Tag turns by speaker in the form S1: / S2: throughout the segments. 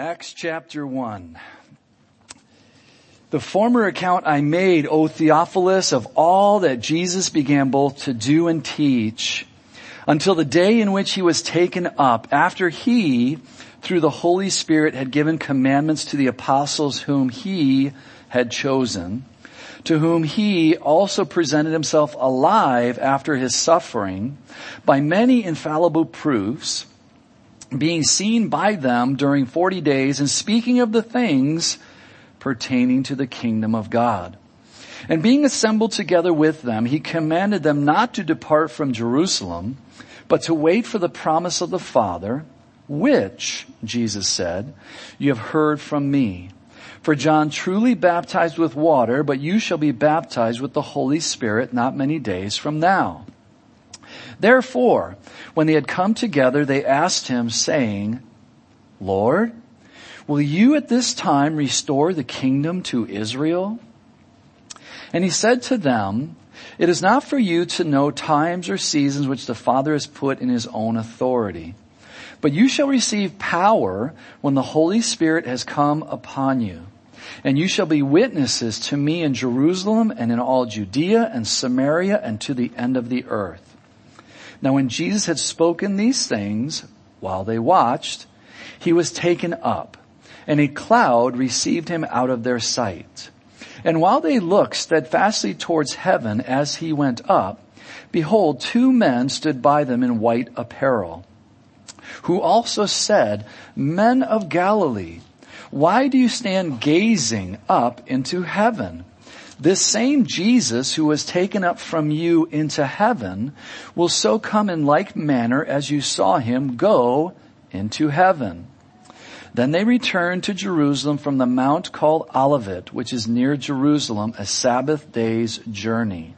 S1: Acts chapter 1. The former account I made, O Theophilus, of all that Jesus began both to do and teach until the day in which he was taken up after he, through the Holy Spirit, had given commandments to the apostles whom he had chosen, to whom he also presented himself alive after his suffering by many infallible proofs, being seen by them during 40 days and speaking of the things pertaining to the kingdom of God. And being assembled together with them, he commanded them not to depart from Jerusalem, but to wait for the promise of the Father, which, Jesus said, you have heard from me. For John truly baptized with water, but you shall be baptized with the Holy Spirit not many days from now. Therefore, when they had come together, they asked him, saying, Lord, will you at this time restore the kingdom to Israel? And he said to them, it is not for you to know times or seasons which the Father has put in his own authority. But you shall receive power when the Holy Spirit has come upon you. And you shall be witnesses to me in Jerusalem and in all Judea and Samaria and to the end of the earth. Now when Jesus had spoken these things, while they watched, he was taken up, and a cloud received him out of their sight. And while they looked steadfastly towards heaven as he went up, behold, two men stood by them in white apparel, who also said, Men of Galilee, why do you stand gazing up into heaven? This same Jesus who was taken up from you into heaven will so come in like manner as you saw him go into heaven. Then they returned to Jerusalem from the mount called Olivet, which is near Jerusalem, a Sabbath day's journey.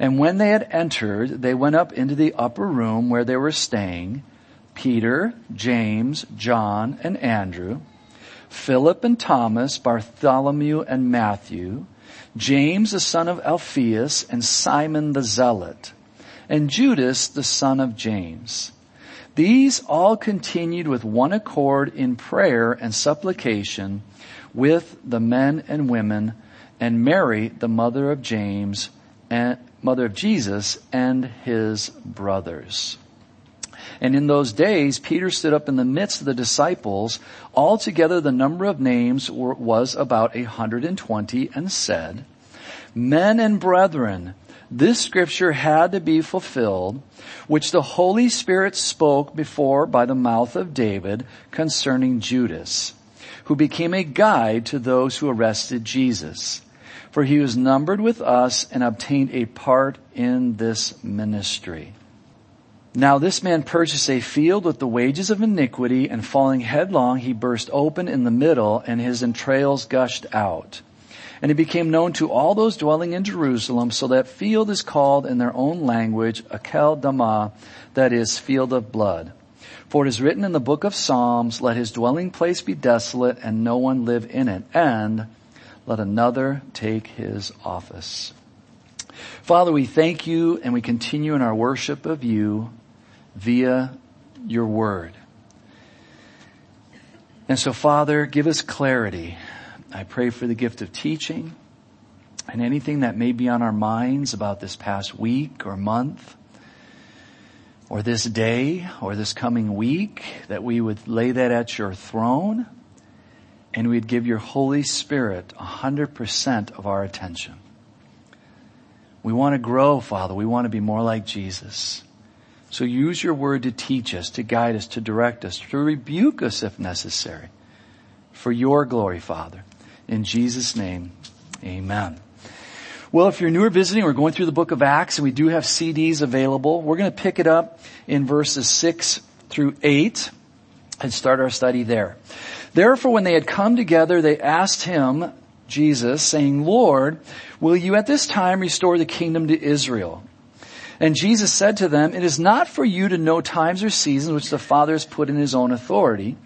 S1: And when they had entered, they went up into the upper room where they were staying, Peter, James, John, and Andrew, Philip and Thomas, Bartholomew and Matthew, James the son of Alphaeus, and Simon the Zealot, and Judas the son of James. These all continued with one accord in prayer and supplication with the men and women and Mary, the mother of James and mother of Jesus and his brothers. And in those days, Peter stood up in the midst of the disciples. Altogether, the number of names were, was about a hundred and twenty and said, Men and brethren, this scripture had to be fulfilled, which the Holy Spirit spoke before by the mouth of David concerning Judas, who became a guide to those who arrested Jesus. For he was numbered with us and obtained a part in this ministry. Now this man purchased a field with the wages of iniquity and falling headlong he burst open in the middle and his entrails gushed out. And it became known to all those dwelling in Jerusalem, so that field is called in their own language Akel Dama, that is, field of blood. For it is written in the book of Psalms, let his dwelling place be desolate and no one live in it, and let another take his office. Father, we thank you and we continue in our worship of you via your word. And so Father, give us clarity I pray for the gift of teaching and anything that may be on our minds about this past week or month or this day or this coming week, that we would lay that at your throne and we'd give your Holy Spirit a hundred percent of our attention. We want to grow, Father. We want to be more like Jesus. So use your word to teach us, to guide us, to direct us, to rebuke us if necessary. For your glory, Father. In Jesus' name, amen. Well, if you're new or visiting, we're going through the book of Acts and we do have CDs available. We're going to pick it up in verses 6 through 8 and start our study there. Therefore, when they had come together, they asked him, Jesus, saying, Lord, will you at this time restore the kingdom to Israel? And Jesus said to them, it is not for you to know times or seasons which the Father has put in his own authority,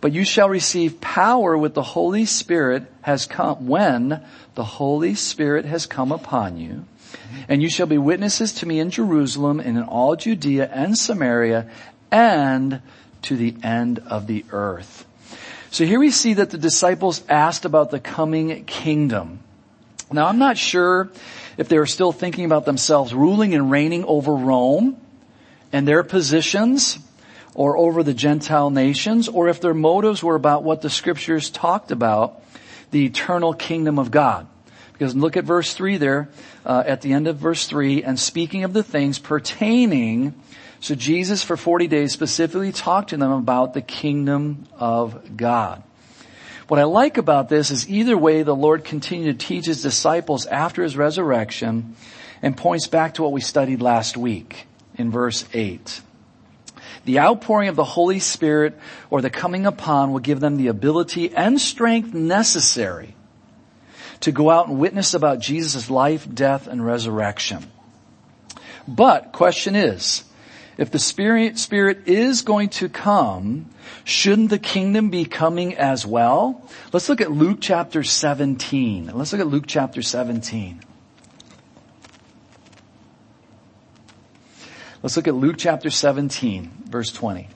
S1: but you shall receive power with the Holy Spirit has come, when the Holy Spirit has come upon you. And you shall be witnesses to me in Jerusalem and in all Judea and Samaria and to the end of the earth. So here we see that the disciples asked about the coming kingdom. Now I'm not sure if they were still thinking about themselves ruling and reigning over Rome and their positions or over the Gentile nations, or if their motives were about what the scriptures talked about, the eternal kingdom of God. Because look at verse 3 there, uh, at the end of verse 3, and speaking of the things pertaining, so Jesus for 40 days specifically talked to them about the kingdom of God. What I like about this is either way the Lord continued to teach his disciples after his resurrection and points back to what we studied last week in verse 8. The outpouring of the Holy Spirit or the coming upon will give them the ability and strength necessary to go out and witness about Jesus' life, death, and resurrection. But, question is, if the Spirit, Spirit is going to come, shouldn't the kingdom be coming as well? Let's look at Luke chapter 17. Let's look at Luke chapter 17. Let's look at Luke chapter 17, verse 20.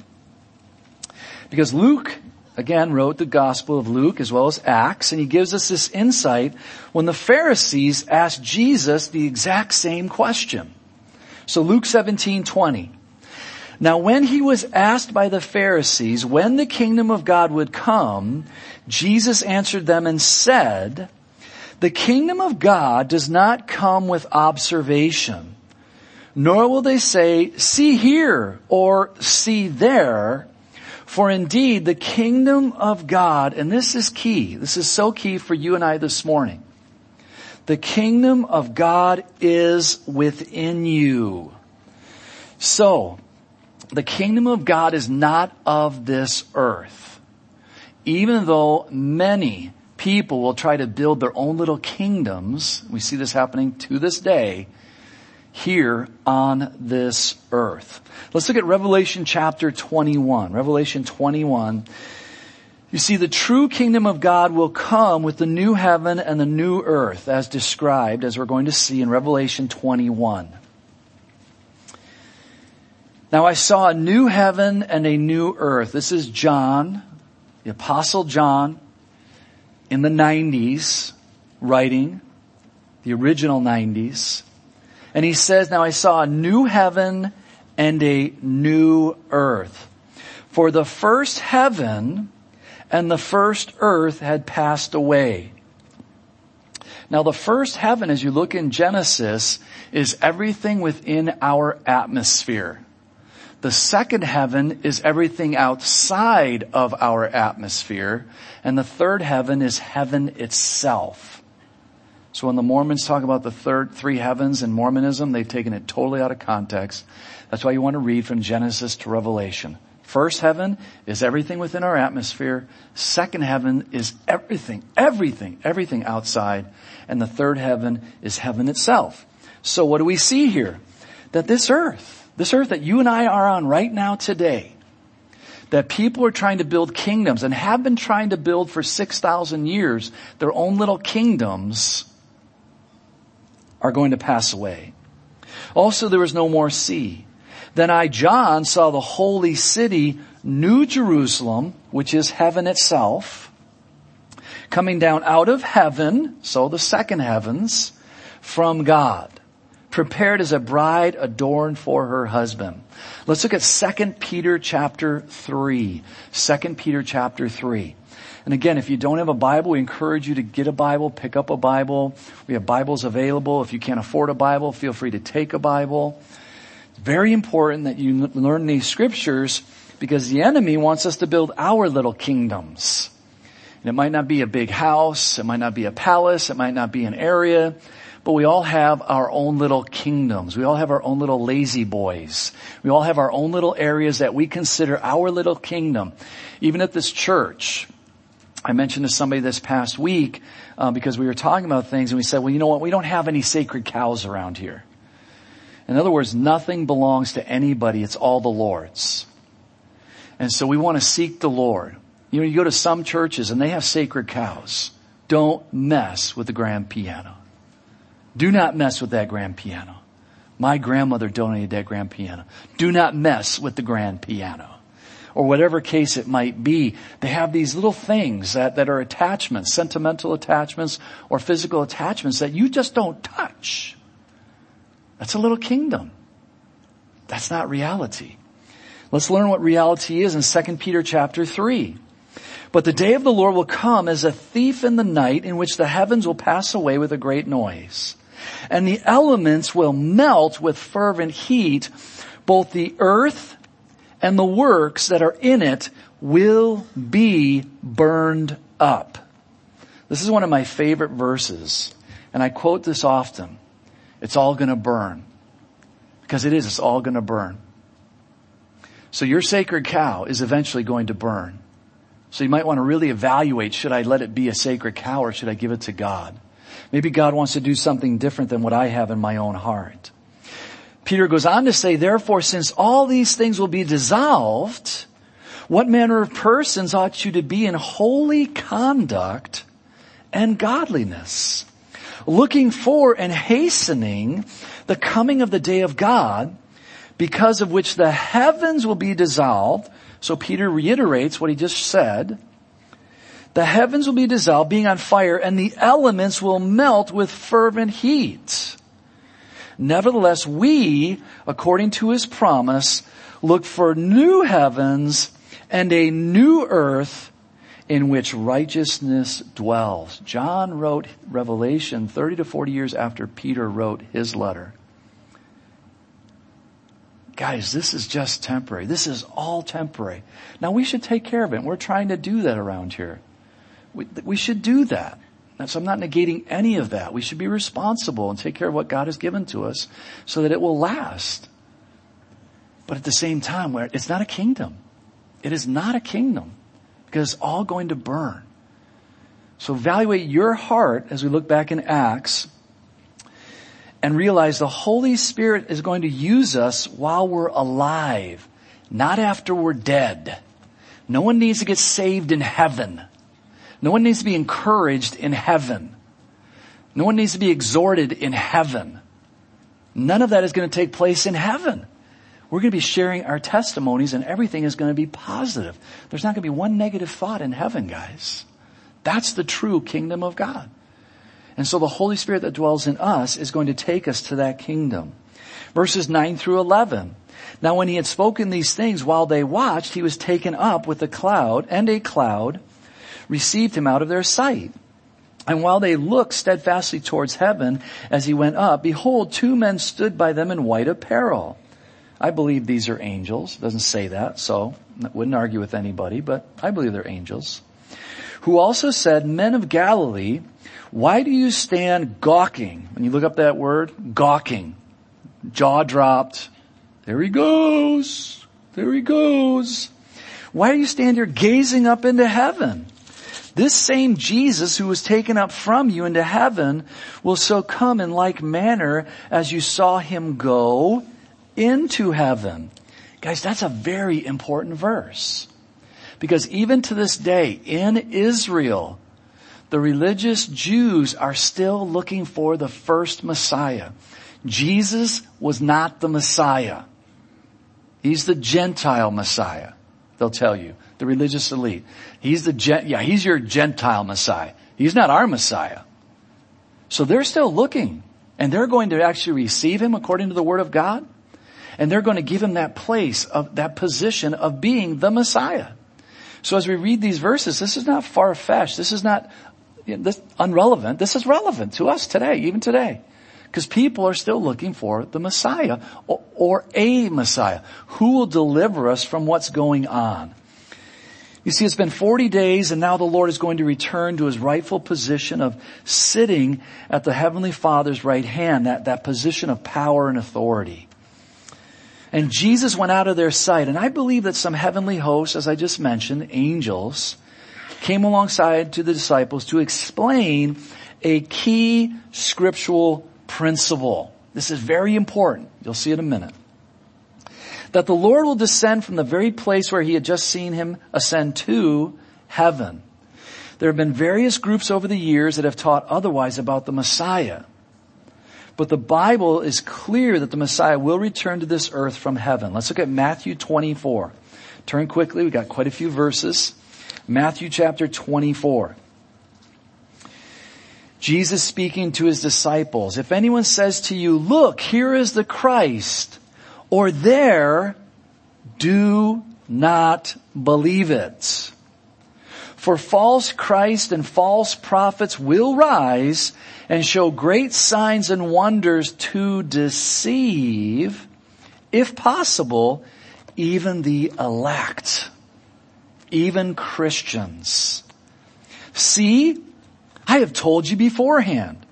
S1: Because Luke, again, wrote the Gospel of Luke as well as Acts, and he gives us this insight when the Pharisees asked Jesus the exact same question. So Luke 17, 20. Now when he was asked by the Pharisees when the kingdom of God would come, Jesus answered them and said, the kingdom of God does not come with observation nor will they say, see here or see there. For indeed the kingdom of God, and this is key, this is so key for you and I this morning. The kingdom of God is within you. So, the kingdom of God is not of this earth. Even though many people will try to build their own little kingdoms, we see this happening to this day, here on this earth. Let's look at Revelation chapter 21. Revelation 21. You see, the true kingdom of God will come with the new heaven and the new earth as described, as we're going to see in Revelation 21. Now I saw a new heaven and a new earth. This is John, the apostle John, in the 90s, writing, the original 90s. And he says, now I saw a new heaven and a new earth. For the first heaven and the first earth had passed away. Now the first heaven, as you look in Genesis, is everything within our atmosphere. The second heaven is everything outside of our atmosphere. And the third heaven is heaven itself. So when the Mormons talk about the third three heavens in Mormonism, they've taken it totally out of context. That's why you want to read from Genesis to Revelation. First heaven is everything within our atmosphere. Second heaven is everything, everything, everything outside. And the third heaven is heaven itself. So what do we see here? That this earth, this earth that you and I are on right now today, that people are trying to build kingdoms and have been trying to build for 6,000 years their own little kingdoms are going to pass away. Also there was no more sea. Then I, John, saw the holy city, New Jerusalem, which is heaven itself, coming down out of heaven, so the second heavens, from God, prepared as a bride adorned for her husband. Let's look at 2 Peter chapter 3. 2 Peter chapter 3. And again, if you don't have a Bible, we encourage you to get a Bible, pick up a Bible. We have Bibles available. If you can't afford a Bible, feel free to take a Bible. It's very important that you learn these scriptures because the enemy wants us to build our little kingdoms. And it might not be a big house, it might not be a palace, it might not be an area, but we all have our own little kingdoms. We all have our own little La-Z-Boys. We all have our own little areas that we consider our little kingdom. Even at this church, I mentioned to somebody this past week uh, because we were talking about things and we said, well, you know what? We don't have any sacred cows around here. In other words, nothing belongs to anybody. It's all the Lord's. And so we want to seek the Lord. You know, you go to some churches and they have sacred cows. Don't mess with the grand piano. Do not mess with that grand piano. My grandmother donated that grand piano. Do not mess with the grand piano. or whatever case it might be. They have these little things that, that are attachments, sentimental attachments or physical attachments that you just don't touch. That's a little kingdom. That's not reality. Let's learn what reality is in 2 Peter chapter 3. But the day of the Lord will come as a thief in the night in which the heavens will pass away with a great noise. And the elements will melt with fervent heat. Both the earth and the works that are in it will be burned up. This is one of my favorite verses, and I quote this often. It's all gonna burn. Because it is, it's all gonna burn. So your sacred cow is eventually going to burn. So you might want to really evaluate, should I let it be a sacred cow or should I give it to God? Maybe God wants to do something different than what I have in my own heart. Peter goes on to say, therefore, since all these things will be dissolved, what manner of persons ought you to be in holy conduct and godliness, looking for and hastening the coming of the day of God, because of which the heavens will be dissolved. So Peter reiterates what he just said. The heavens will be dissolved, being on fire, and the elements will melt with fervent heat. Nevertheless, we, according to his promise, look for new heavens and a new earth in which righteousness dwells. John wrote Revelation 30 to 40 years after Peter wrote his letter. Guys, this is just temporary. This is all temporary. Now we should take care of it. We're trying to do that around here. We, we should do that. So I'm not negating any of that. We should be responsible and take care of what God has given to us so that it will last. But at the same time, where it's not a kingdom. It is not a kingdom because it's all going to burn. So evaluate your heart as we look back in Acts and realize the Holy Spirit is going to use us while we're alive, not after we're dead. No one needs to get saved in heaven. No one needs to be encouraged in heaven. No one needs to be exhorted in heaven. None of that is going to take place in heaven. We're going to be sharing our testimonies and everything is going to be positive. There's not going to be one negative thought in heaven, guys. That's the true kingdom of God. And so the Holy Spirit that dwells in us is going to take us to that kingdom. Verses 9 through 11. Now when he had spoken these things while they watched, he was taken up with a cloud and a cloud received him out of their sight. And while they looked steadfastly towards heaven as he went up, behold, two men stood by them in white apparel. I believe these are angels. It doesn't say that, so I wouldn't argue with anybody, but I believe they're angels. Who also said, men of Galilee, why do you stand gawking? When you look up that word, gawking, jaw dropped. There he goes. There he goes. Why do you stand here gazing up into heaven? This same Jesus who was taken up from you into heaven will so come in like manner as you saw him go into heaven. Guys, that's a very important verse. Because even to this day in Israel, the religious Jews are still looking for the first Messiah. Jesus was not the Messiah. He's the Gentile Messiah, they'll tell you the religious elite. He's the, gen- yeah, he's your Gentile Messiah. He's not our Messiah. So they're still looking and they're going to actually receive him according to the word of God. And they're going to give him that place of that position of being the Messiah. So as we read these verses, this is not far-fetched. This is not you know, this unrelevant. This is relevant to us today, even today. Because people are still looking for the Messiah or, or a Messiah who will deliver us from what's going on. You see, it's been 40 days and now the Lord is going to return to his rightful position of sitting at the Heavenly Father's right hand, that, that position of power and authority. And Jesus went out of their sight. And I believe that some heavenly hosts, as I just mentioned, angels, came alongside to the disciples to explain a key scriptural principle. This is very important. You'll see it in a minute that the Lord will descend from the very place where he had just seen him ascend to heaven. There have been various groups over the years that have taught otherwise about the Messiah. But the Bible is clear that the Messiah will return to this earth from heaven. Let's look at Matthew 24. Turn quickly. We've got quite a few verses. Matthew chapter 24. Jesus speaking to his disciples, if anyone says to you, look, here is the Christ, or there, do not believe it. For false Christ and false prophets will rise and show great signs and wonders to deceive, if possible, even the elect, even Christians. See, I have told you beforehand.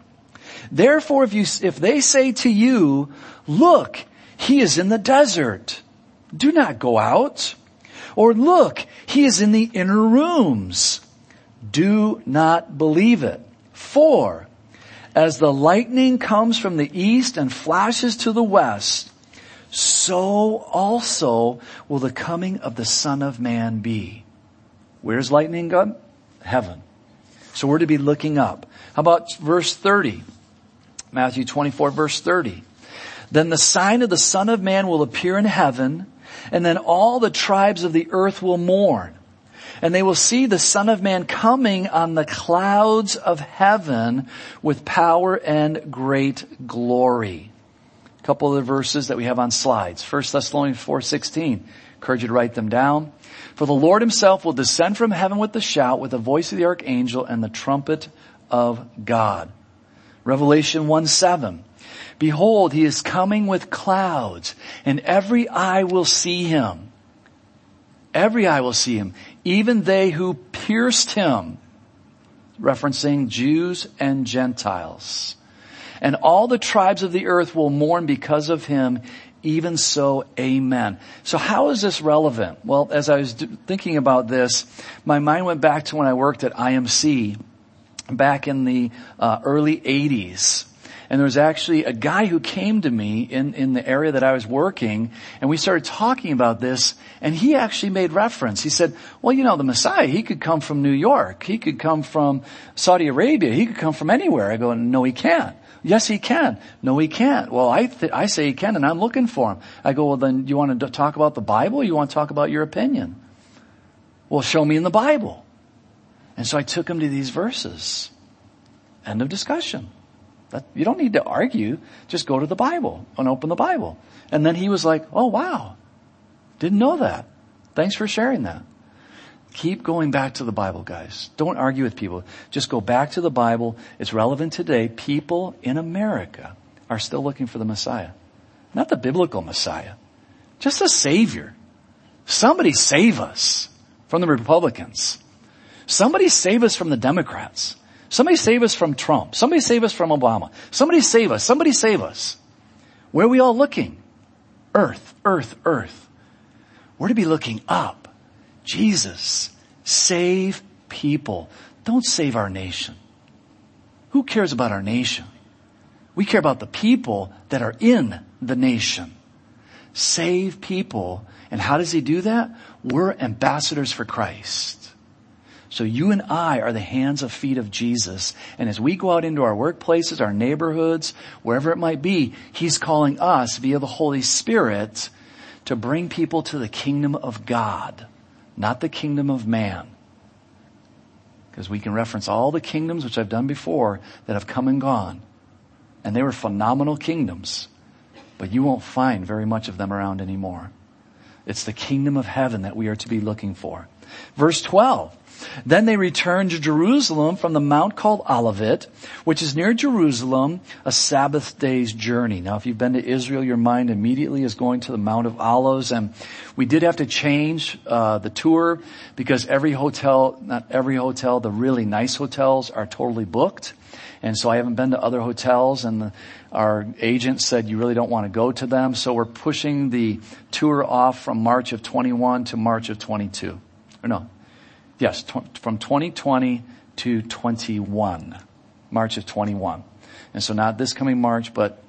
S1: Therefore, if you, if they say to you, look, he is in the desert, do not go out. Or look, he is in the inner rooms. Do not believe it. For, as the lightning comes from the east and flashes to the west, so also will the coming of the Son of Man be. Where's lightning come? Heaven. So we're to be looking up. How about verse 30? Matthew 24 verse 30. Then the sign of the Son of Man will appear in heaven, and then all the tribes of the earth will mourn. And they will see the Son of Man coming on the clouds of heaven with power and great glory. A couple of the verses that we have on slides. 1 Thessalonians 4.16. Encourage you to write them down. For the Lord himself will descend from heaven with a shout, with the voice of the archangel and the trumpet of God. Revelation 1 7. Behold, he is coming with clouds, and every eye will see him. Every eye will see him, even they who pierced him, referencing Jews and Gentiles. And all the tribes of the earth will mourn because of him. Even so, amen. So how is this relevant? Well, as I was thinking about this, my mind went back to when I worked at IMC back in the uh, early 80s. And there was actually a guy who came to me in, in the area that I was working, and we started talking about this, and he actually made reference. He said, well, you know, the Messiah, he could come from New York. He could come from Saudi Arabia. He could come from anywhere. I go, no, he can't. Yes, he can. No, he can't. Well, I, th- I say he can and I'm looking for him. I go, well then you want to talk about the Bible you want to talk about your opinion? Well, show me in the Bible. And so I took him to these verses. End of discussion. That, you don't need to argue. Just go to the Bible and open the Bible. And then he was like, oh wow. Didn't know that. Thanks for sharing that. Keep going back to the Bible, guys. Don't argue with people. Just go back to the Bible. It's relevant today. People in America are still looking for the Messiah. Not the biblical Messiah. Just a Savior. Somebody save us from the Republicans. Somebody save us from the Democrats. Somebody save us from Trump. Somebody save us from Obama. Somebody save us. Somebody save us. Where are we all looking? Earth, earth, earth. We're to be looking up. Jesus, save people. Don't save our nation. Who cares about our nation? We care about the people that are in the nation. Save people. And how does he do that? We're ambassadors for Christ. So you and I are the hands and feet of Jesus. And as we go out into our workplaces, our neighborhoods, wherever it might be, he's calling us via the Holy Spirit to bring people to the kingdom of God not the kingdom of man. Because we can reference all the kingdoms which I've done before that have come and gone. And they were phenomenal kingdoms. But you won't find very much of them around anymore. It's the kingdom of heaven that we are to be looking for. Verse 12. Then they returned to Jerusalem from the mount called Olivet, which is near Jerusalem, a Sabbath day's journey. Now if you've been to Israel, your mind immediately is going to the Mount of Olives and we did have to change uh, the tour because every hotel, not every hotel, the really nice hotels are totally booked. And so I haven't been to other hotels and the, our agent said you really don't want to go to them. So we're pushing the tour off from March of 21 to March of 22. Or no, Yes, tw- from 2020 to 21. March of 21. And so not this coming March, but,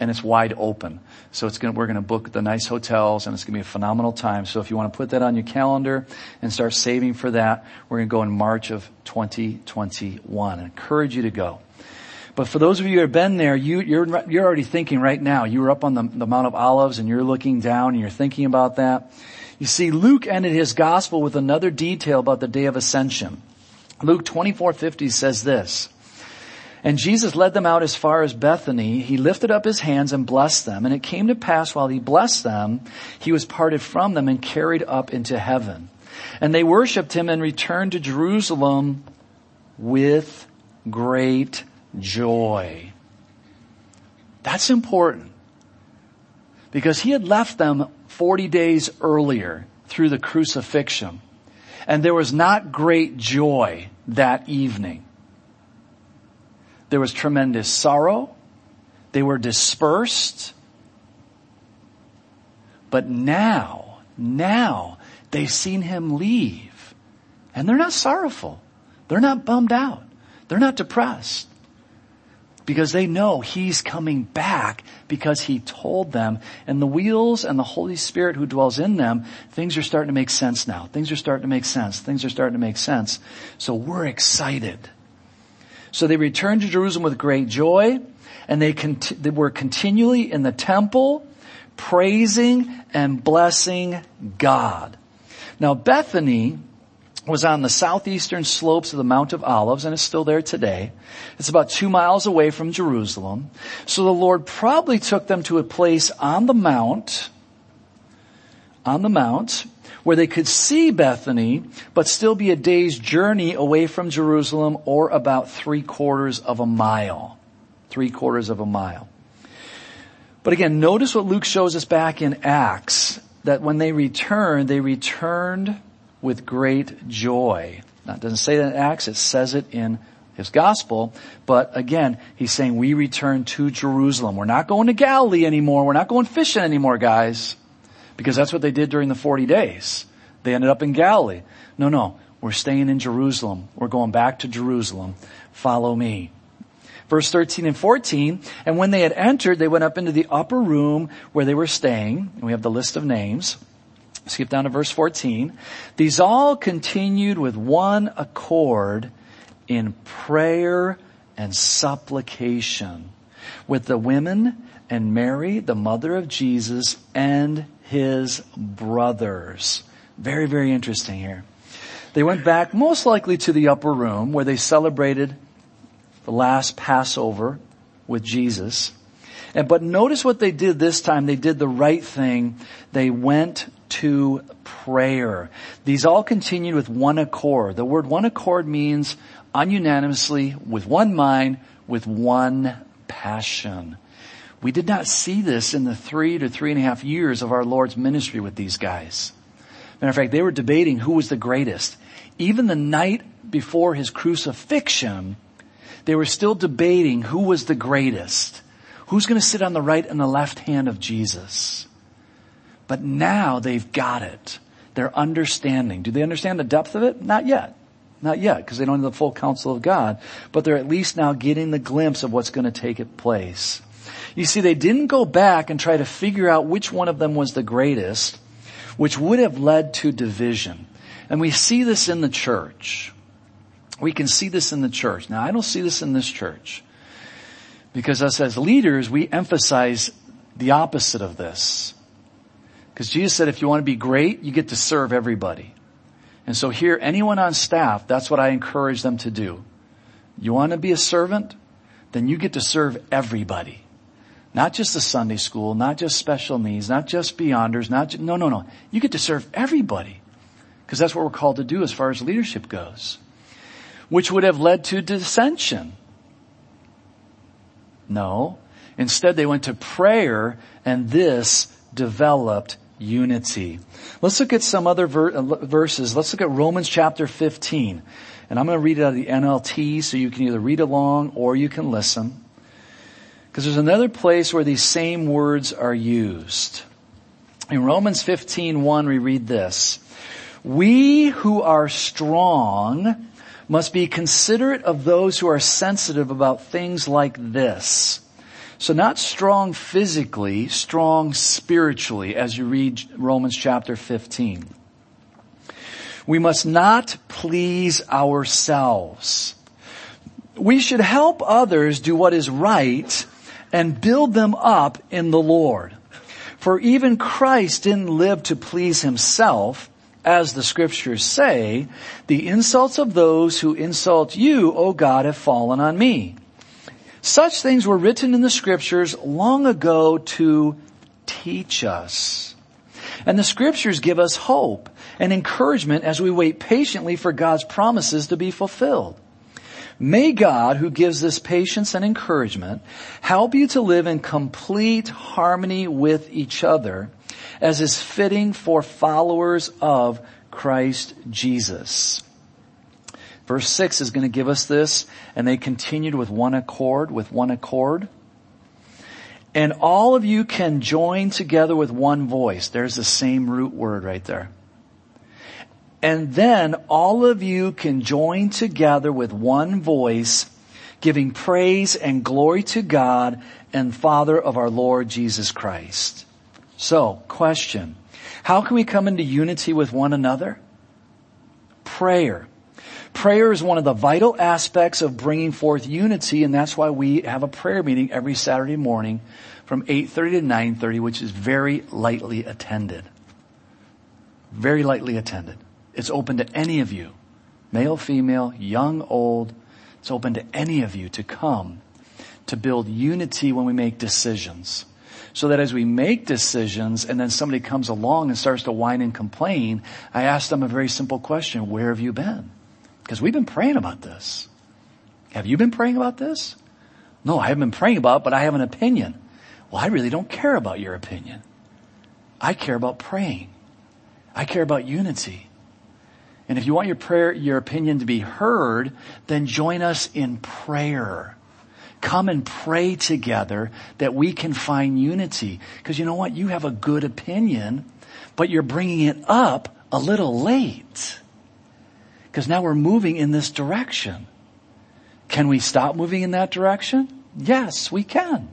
S1: and it's wide open. So it's gonna, we're gonna book the nice hotels and it's gonna be a phenomenal time. So if you want to put that on your calendar and start saving for that, we're gonna go in March of 2021. I encourage you to go. But for those of you who have been there, you, you're, you're already thinking right now, you were up on the, the Mount of Olives and you're looking down and you're thinking about that You see, Luke ended his gospel with another detail about the day of ascension. Luke 24:50 says this, and Jesus led them out as far as Bethany. He lifted up his hands and blessed them. And it came to pass while he blessed them, he was parted from them and carried up into heaven. And they worshiped him and returned to Jerusalem with great joy. That's important. Because he had left them 40 days earlier through the crucifixion. And there was not great joy that evening. There was tremendous sorrow. They were dispersed. But now, now they've seen him leave and they're not sorrowful. They're not bummed out. They're not depressed because they know he's coming back because he told them and the wheels and the Holy Spirit who dwells in them, things are starting to make sense now. Things are starting to make sense. Things are starting to make sense. So we're excited. So they returned to Jerusalem with great joy and they, cont- they were continually in the temple praising and blessing God. Now Bethany was on the southeastern slopes of the Mount of Olives and is still there today. It's about two miles away from Jerusalem. So the Lord probably took them to a place on the mount, on the mount, where they could see Bethany, but still be a day's journey away from Jerusalem or about three quarters of a mile. Three quarters of a mile. But again, notice what Luke shows us back in Acts, that when they returned, they returned with great joy. Now, it doesn't say that in Acts, it says it in his gospel. But again, he's saying we return to Jerusalem. We're not going to Galilee anymore. We're not going fishing anymore, guys. Because that's what they did during the 40 days. They ended up in Galilee. No, no. We're staying in Jerusalem. We're going back to Jerusalem. Follow me. Verse 13 and 14, and when they had entered, they went up into the upper room where they were staying. And we have the list of names. Skip down to verse 14. These all continued with one accord in prayer and supplication with the women and Mary, the mother of Jesus, and his brothers. Very, very interesting here. They went back most likely to the upper room where they celebrated the last Passover with Jesus. And, but notice what they did this time. They did the right thing. They went to prayer. These all continued with one accord. The word one accord means ununanimously, with one mind, with one passion. We did not see this in the three to three and a half years of our Lord's ministry with these guys. Matter of fact, they were debating who was the greatest. Even the night before his crucifixion, they were still debating who was the greatest. Who's going to sit on the right and the left hand of Jesus? But now they've got it. They're understanding. Do they understand the depth of it? Not yet. Not yet, because they don't have the full counsel of God. But they're at least now getting the glimpse of what's going to take place. You see, they didn't go back and try to figure out which one of them was the greatest, which would have led to division. And we see this in the church. We can see this in the church. Now, I don't see this in this church. Because us as leaders, we emphasize the opposite of this. Because Jesus said if you want to be great, you get to serve everybody. And so here, anyone on staff, that's what I encourage them to do. You want to be a servant? Then you get to serve everybody. Not just the Sunday school, not just special needs, not just beyonders, not just, no, no, no. You get to serve everybody. Because that's what we're called to do as far as leadership goes. Which would have led to dissension. No. Instead they went to prayer and this developed unity. Let's look at some other ver- uh, verses. Let's look at Romans chapter 15. And I'm going to read it out of the NLT so you can either read along or you can listen. Because there's another place where these same words are used. In Romans 15:1 we read this. We who are strong must be considerate of those who are sensitive about things like this. So not strong physically, strong spiritually as you read Romans chapter 15. We must not please ourselves. We should help others do what is right and build them up in the Lord. For even Christ didn't live to please himself, as the scriptures say, the insults of those who insult you, O God, have fallen on me. Such things were written in the scriptures long ago to teach us. And the scriptures give us hope and encouragement as we wait patiently for God's promises to be fulfilled. May God, who gives this patience and encouragement, help you to live in complete harmony with each other as is fitting for followers of Christ Jesus. Verse 6 is going to give us this, and they continued with one accord, with one accord. And all of you can join together with one voice. There's the same root word right there. And then all of you can join together with one voice, giving praise and glory to God and Father of our Lord Jesus Christ. So, question. How can we come into unity with one another? Prayer. Prayer is one of the vital aspects of bringing forth unity and that's why we have a prayer meeting every Saturday morning from 8.30 to 9.30 which is very lightly attended. Very lightly attended. It's open to any of you, male, female, young, old. It's open to any of you to come to build unity when we make decisions. So that as we make decisions and then somebody comes along and starts to whine and complain, I ask them a very simple question. Where have you been? Because we've been praying about this. Have you been praying about this? No, I haven't been praying about it, but I have an opinion. Well, I really don't care about your opinion. I care about praying. I care about unity. And if you want your prayer, your opinion to be heard, then join us in prayer. Come and pray together that we can find unity. Cause you know what? You have a good opinion, but you're bringing it up a little late. Cause now we're moving in this direction. Can we stop moving in that direction? Yes, we can.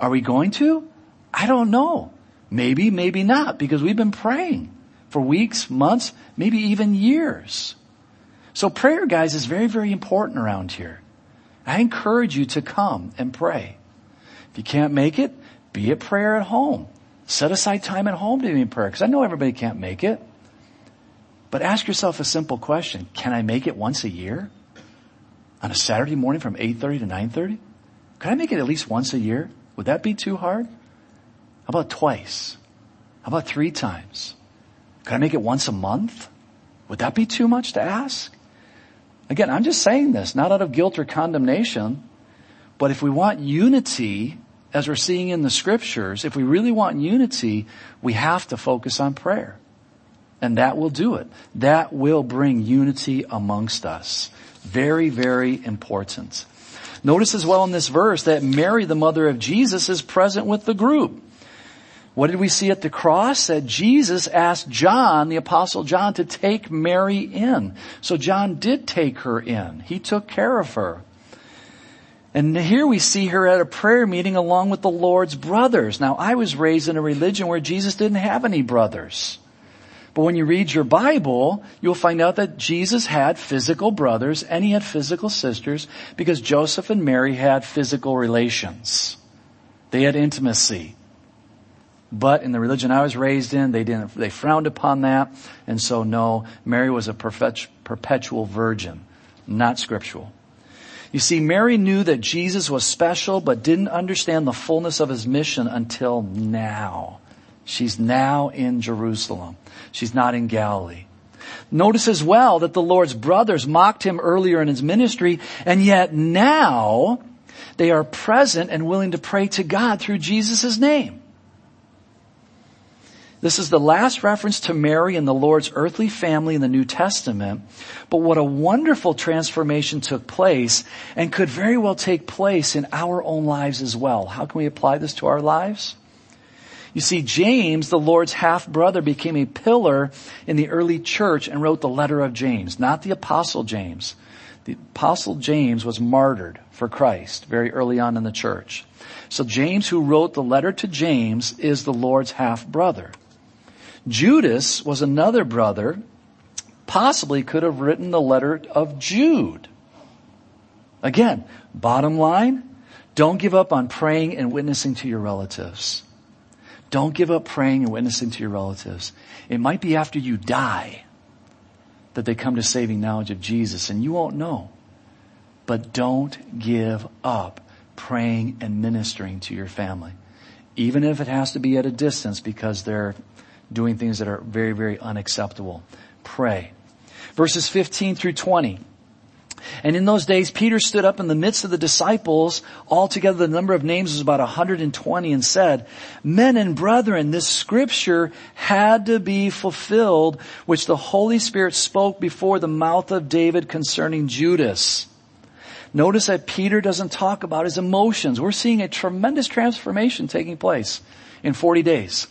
S1: Are we going to? I don't know. Maybe, maybe not, because we've been praying for weeks, months, maybe even years. So prayer, guys, is very, very important around here. I encourage you to come and pray. If you can't make it, be at prayer at home. Set aside time at home to be in prayer, because I know everybody can't make it. But ask yourself a simple question. Can I make it once a year? On a Saturday morning from 8.30 to 9.30? Could I make it at least once a year? Would that be too hard? How about twice? How about three times? Could I make it once a month? Would that be too much to ask? Again, I'm just saying this, not out of guilt or condemnation, but if we want unity, as we're seeing in the scriptures, if we really want unity, we have to focus on prayer. And that will do it. That will bring unity amongst us. Very, very important. Notice as well in this verse that Mary, the mother of Jesus, is present with the group. What did we see at the cross? That Jesus asked John, the apostle John, to take Mary in. So John did take her in. He took care of her. And here we see her at a prayer meeting along with the Lord's brothers. Now I was raised in a religion where Jesus didn't have any brothers. But when you read your Bible, you'll find out that Jesus had physical brothers and he had physical sisters because Joseph and Mary had physical relations. They had intimacy. But in the religion I was raised in, they didn't, they frowned upon that. And so no, Mary was a perpetual virgin, not scriptural. You see, Mary knew that Jesus was special, but didn't understand the fullness of his mission until now. She's now in Jerusalem. She's not in Galilee. Notice as well that the Lord's brothers mocked him earlier in his ministry, and yet now they are present and willing to pray to God through Jesus' name. This is the last reference to Mary and the Lord's earthly family in the New Testament. But what a wonderful transformation took place and could very well take place in our own lives as well. How can we apply this to our lives? You see, James, the Lord's half brother, became a pillar in the early church and wrote the letter of James, not the apostle James. The apostle James was martyred for Christ very early on in the church. So James, who wrote the letter to James, is the Lord's half brother. Judas was another brother, possibly could have written the letter of Jude. Again, bottom line, don't give up on praying and witnessing to your relatives. Don't give up praying and witnessing to your relatives. It might be after you die that they come to saving knowledge of Jesus and you won't know. But don't give up praying and ministering to your family. Even if it has to be at a distance because they're doing things that are very, very unacceptable. Pray. Verses 15 through 20. And in those days, Peter stood up in the midst of the disciples. Altogether, the number of names was about 120 and said, Men and brethren, this scripture had to be fulfilled, which the Holy Spirit spoke before the mouth of David concerning Judas. Notice that Peter doesn't talk about his emotions. We're seeing a tremendous transformation taking place in 40 days.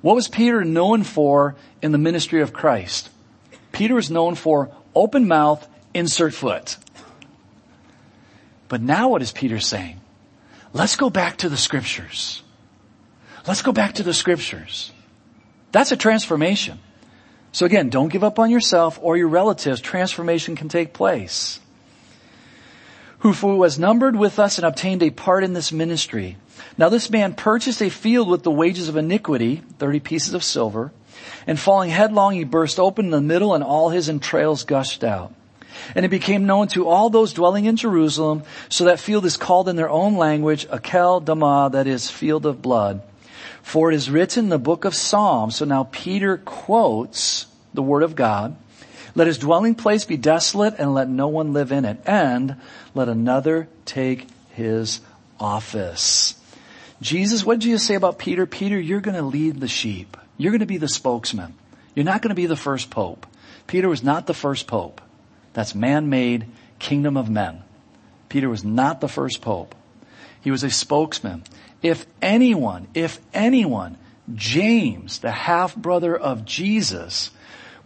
S1: What was Peter known for in the ministry of Christ? Peter was known for open mouth, insert foot. But now what is Peter saying? Let's go back to the scriptures. Let's go back to the scriptures. That's a transformation. So again, don't give up on yourself or your relatives. Transformation can take place. Who was numbered with us and obtained a part in this ministry. Now this man purchased a field with the wages of iniquity, 30 pieces of silver, and falling headlong he burst open in the middle and all his entrails gushed out. And it became known to all those dwelling in Jerusalem, so that field is called in their own language, Akel Dama, that is field of blood. For it is written in the book of Psalms. So now Peter quotes the word of God. Let his dwelling place be desolate and let no one live in it. And let another take his office. Jesus, what did Jesus say about Peter? Peter, you're going to lead the sheep. You're going to be the spokesman. You're not going to be the first pope. Peter was not the first pope. That's man-made kingdom of men. Peter was not the first pope. He was a spokesman. If anyone, if anyone, James, the half brother of Jesus,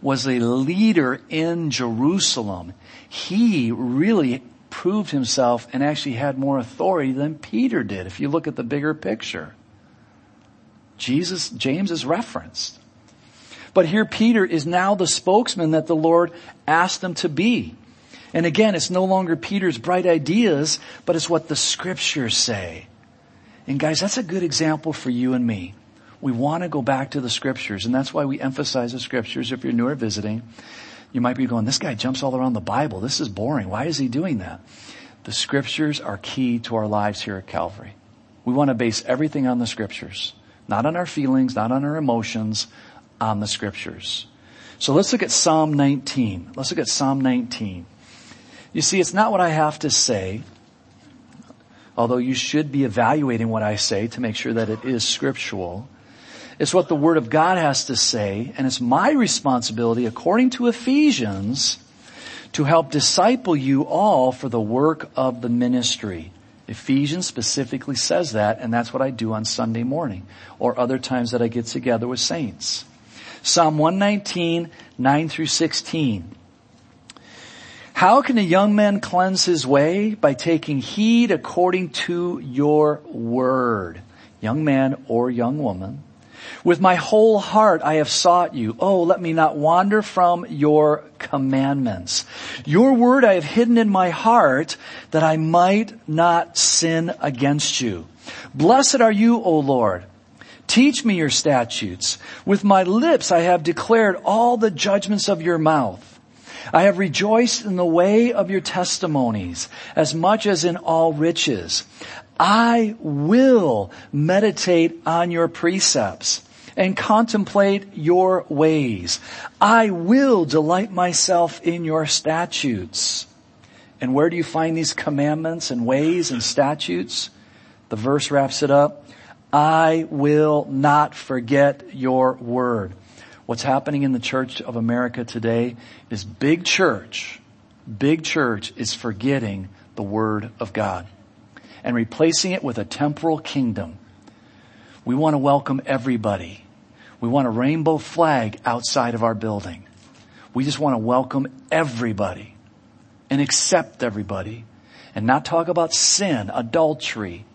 S1: was a leader in Jerusalem, he really proved himself and actually had more authority than Peter did if you look at the bigger picture. Jesus, James is referenced. But here Peter is now the spokesman that the Lord asked him to be. And again, it's no longer Peter's bright ideas, but it's what the scriptures say. And guys, that's a good example for you and me. We want to go back to the scriptures, and that's why we emphasize the scriptures if you're new or visiting. You might be going, this guy jumps all around the Bible. This is boring. Why is he doing that? The scriptures are key to our lives here at Calvary. We want to base everything on the scriptures. Not on our feelings, not on our emotions, on the scriptures. So let's look at Psalm 19. Let's look at Psalm 19. You see, it's not what I have to say, although you should be evaluating what I say to make sure that it is scriptural. It's what the Word of God has to say, and it's my responsibility, according to Ephesians, to help disciple you all for the work of the ministry. Ephesians specifically says that, and that's what I do on Sunday morning, or other times that I get together with saints. Psalm 119, 9 through 16. How can a young man cleanse his way? By taking heed according to your word. Young man or young woman. With my whole heart I have sought you. Oh, let me not wander from your commandments. Your word I have hidden in my heart that I might not sin against you. Blessed are you, O Lord. Teach me your statutes. With my lips I have declared all the judgments of your mouth. I have rejoiced in the way of your testimonies as much as in all riches. I will meditate on your precepts and contemplate your ways. I will delight myself in your statutes. And where do you find these commandments and ways and statutes? The verse wraps it up. I will not forget your word. What's happening in the church of America today is big church, big church is forgetting the word of God and replacing it with a temporal kingdom. We want to welcome everybody. We want a rainbow flag outside of our building. We just want to welcome everybody and accept everybody and not talk about sin, adultery,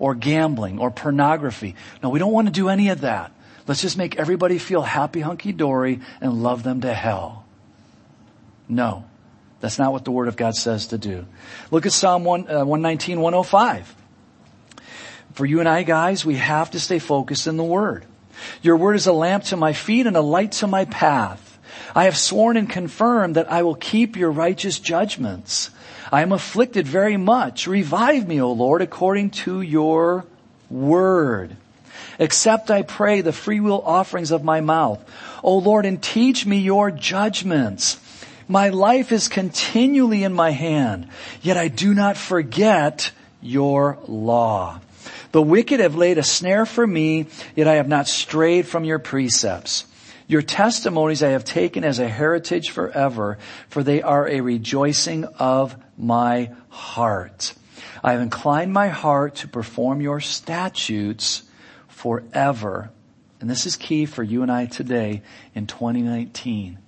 S1: or gambling or pornography. No, we don't want to do any of that. Let's just make everybody feel happy hunky dory and love them to hell. No, that's not what the Word of God says to do. Look at Psalm 1, uh, 119, 105. For you and I guys, we have to stay focused in the Word. Your Word is a lamp to my feet and a light to my path. I have sworn and confirmed that I will keep your righteous judgments. I am afflicted very much. Revive me, O Lord, according to your word. Accept, I pray, the freewill offerings of my mouth. O Lord, and teach me your judgments. My life is continually in my hand, yet I do not forget your law. The wicked have laid a snare for me, yet I have not strayed from your precepts. Your testimonies I have taken as a heritage forever, for they are a rejoicing of my heart. I have inclined my heart to perform your statutes forever. And this is key for you and I today in 2019.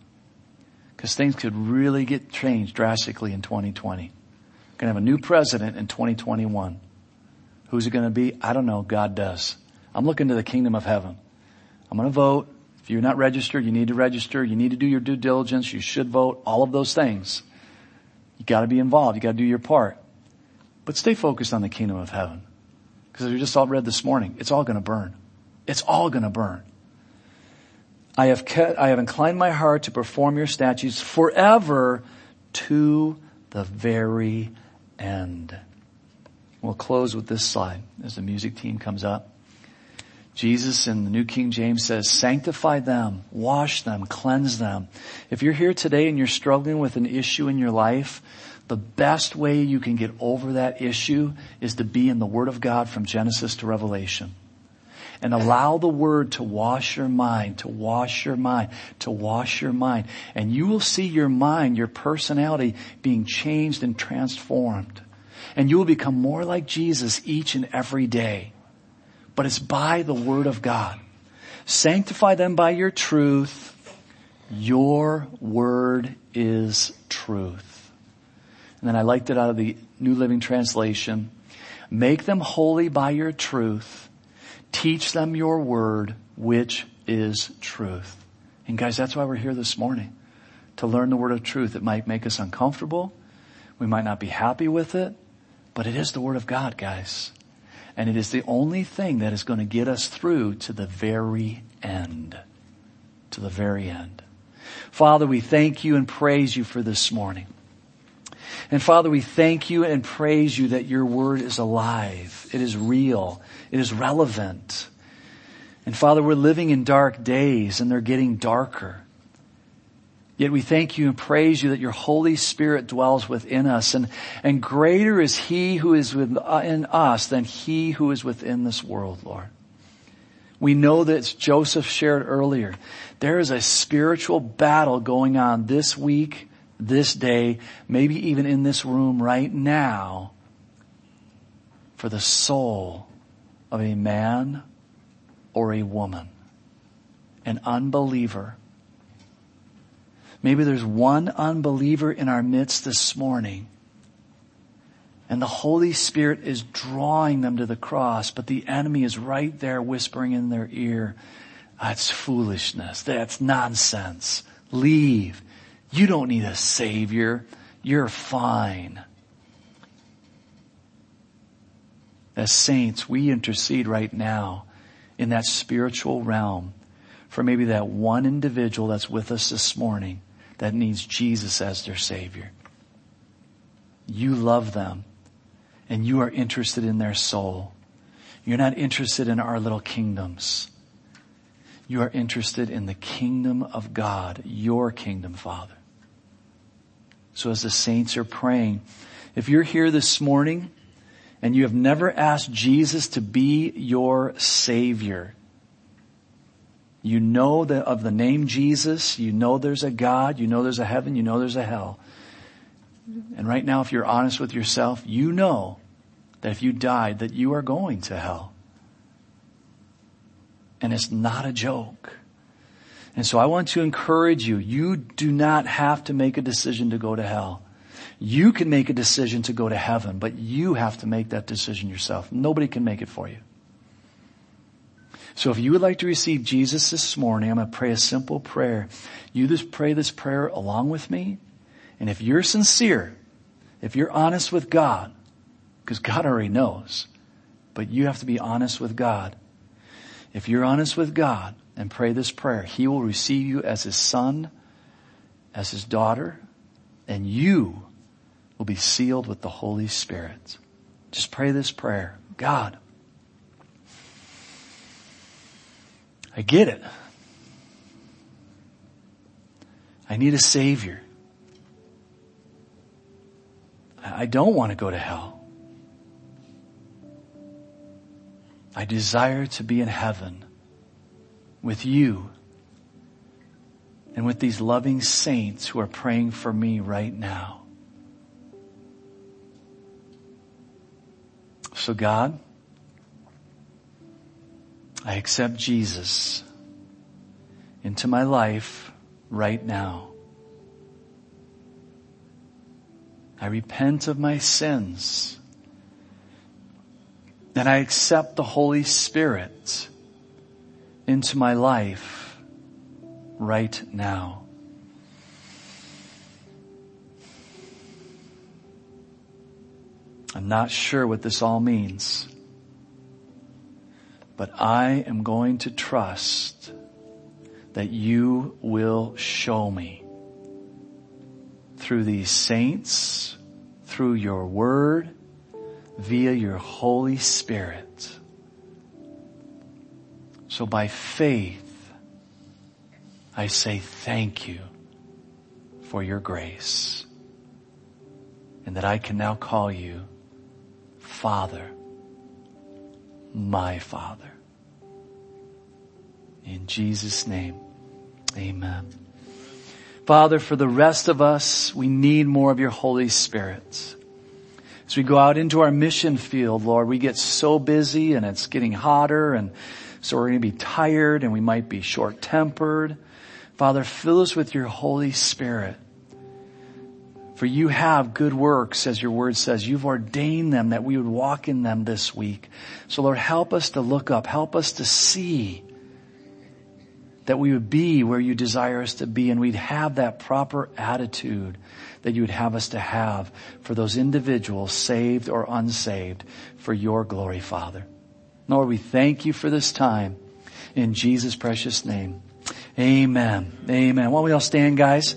S1: Because things could really get changed drastically in 2020. We're to have a new president in 2021. Who's it to be? I don't know. God does. I'm looking to the kingdom of heaven. I'm to vote. If you're not registered, you need to register. You need to do your due diligence. You should vote. All of those things. You gotta be involved. You gotta do your part. But stay focused on the kingdom of heaven. Because as we just all read this morning, it's all gonna burn. It's all gonna burn. I have kept, I have inclined my heart to perform your statutes forever to the very end. We'll close with this slide as the music team comes up. Jesus in the New King James says, sanctify them, wash them, cleanse them. If you're here today and you're struggling with an issue in your life, the best way you can get over that issue is to be in the Word of God from Genesis to Revelation. And allow the Word to wash your mind, to wash your mind, to wash your mind. And you will see your mind, your personality being changed and transformed. And you will become more like Jesus each and every day but it's by the word of God. Sanctify them by your truth. Your word is truth. And then I liked it out of the New Living Translation. Make them holy by your truth. Teach them your word, which is truth. And guys, that's why we're here this morning. To learn the word of truth. It might make us uncomfortable. We might not be happy with it, but it is the word of God, guys. And it is the only thing that is going to get us through to the very end. To the very end. Father, we thank you and praise you for this morning. And Father, we thank you and praise you that your word is alive. It is real. It is relevant. And Father, we're living in dark days and they're getting darker. Yet we thank you and praise you that your Holy Spirit dwells within us and, and greater is He who is within uh, us than He who is within this world, Lord. We know that Joseph shared earlier. There is a spiritual battle going on this week, this day, maybe even in this room right now for the soul of a man or a woman, an unbeliever Maybe there's one unbeliever in our midst this morning. And the Holy Spirit is drawing them to the cross, but the enemy is right there whispering in their ear, that's foolishness. That's nonsense. Leave. You don't need a savior. You're fine. As saints, we intercede right now in that spiritual realm for maybe that one individual that's with us this morning that needs Jesus as their Savior. You love them and you are interested in their soul. You're not interested in our little kingdoms. You are interested in the kingdom of God, your kingdom, Father. So as the saints are praying, if you're here this morning and you have never asked Jesus to be your Savior, you know the, of the name Jesus. You know there's a God. You know there's a heaven. You know there's a hell. And right now, if you're honest with yourself, you know that if you died, that you are going to hell. And it's not a joke. And so I want to encourage you, you do not have to make a decision to go to hell. You can make a decision to go to heaven, but you have to make that decision yourself. Nobody can make it for you. So if you would like to receive Jesus this morning, I'm going to pray a simple prayer. You just pray this prayer along with me. And if you're sincere, if you're honest with God, because God already knows, But you have to be honest with God. If you're honest with God and pray this prayer, He will receive you as His son, as His daughter, and you will be sealed with the Holy Spirit. Just pray this prayer. God, I get it. I need a savior. I don't want to go to hell. I desire to be in heaven with you and with these loving saints who are praying for me right now. So God, I accept Jesus into my life right now. I repent of my sins and I accept the Holy Spirit into my life right now. I'm not sure what this all means, but I am going to trust that you will show me through these saints, through your word, via your Holy Spirit. So by faith, I say thank you for your grace and that I can now call you Father, my Father. In Jesus' name, amen. Father, for the rest of us, we need more of your Holy Spirit. As we go out into our mission field, Lord, we get so busy and it's getting hotter and so we're going to be tired and we might be short tempered. Father, fill us with your Holy Spirit. For you have good works, as your word says. You've ordained them that we would walk in them this week. So Lord, help us to look up. Help us to see that we would be where you desire us to be and we'd have that proper attitude that you would have us to have for those individuals, saved or unsaved, for your glory, Father. Lord, we thank you for this time in Jesus' precious name. Amen. Amen. Why don't we all stand, guys?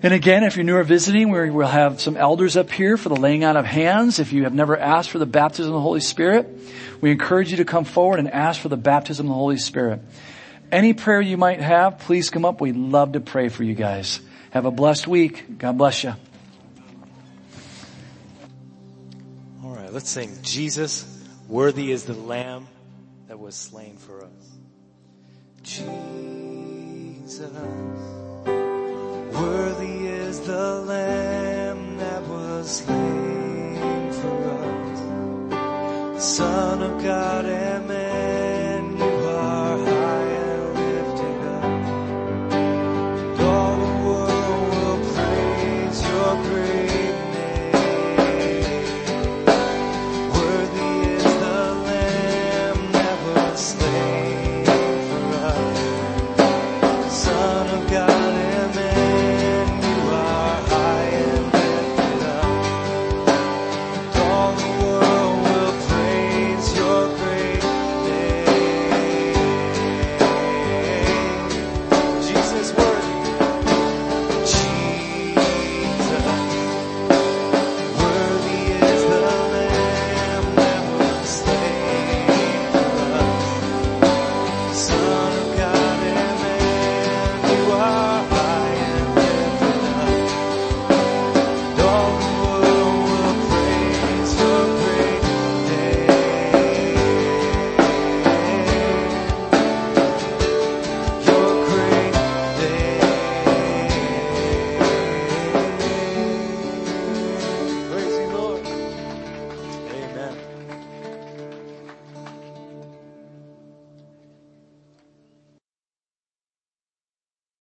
S1: And again, if you're new or visiting, we'll have some elders up here for the laying out of hands. If you have never asked for the baptism of the Holy Spirit, we encourage you to come forward and ask for the baptism of the Holy Spirit. Any prayer you might have, please come up. We'd love to pray for you guys. Have a blessed week. God bless you.
S2: All right, let's sing. Jesus, worthy is the Lamb that was slain for us. Jesus, Worthy is the Lamb that was slain for us, Son of God Amen.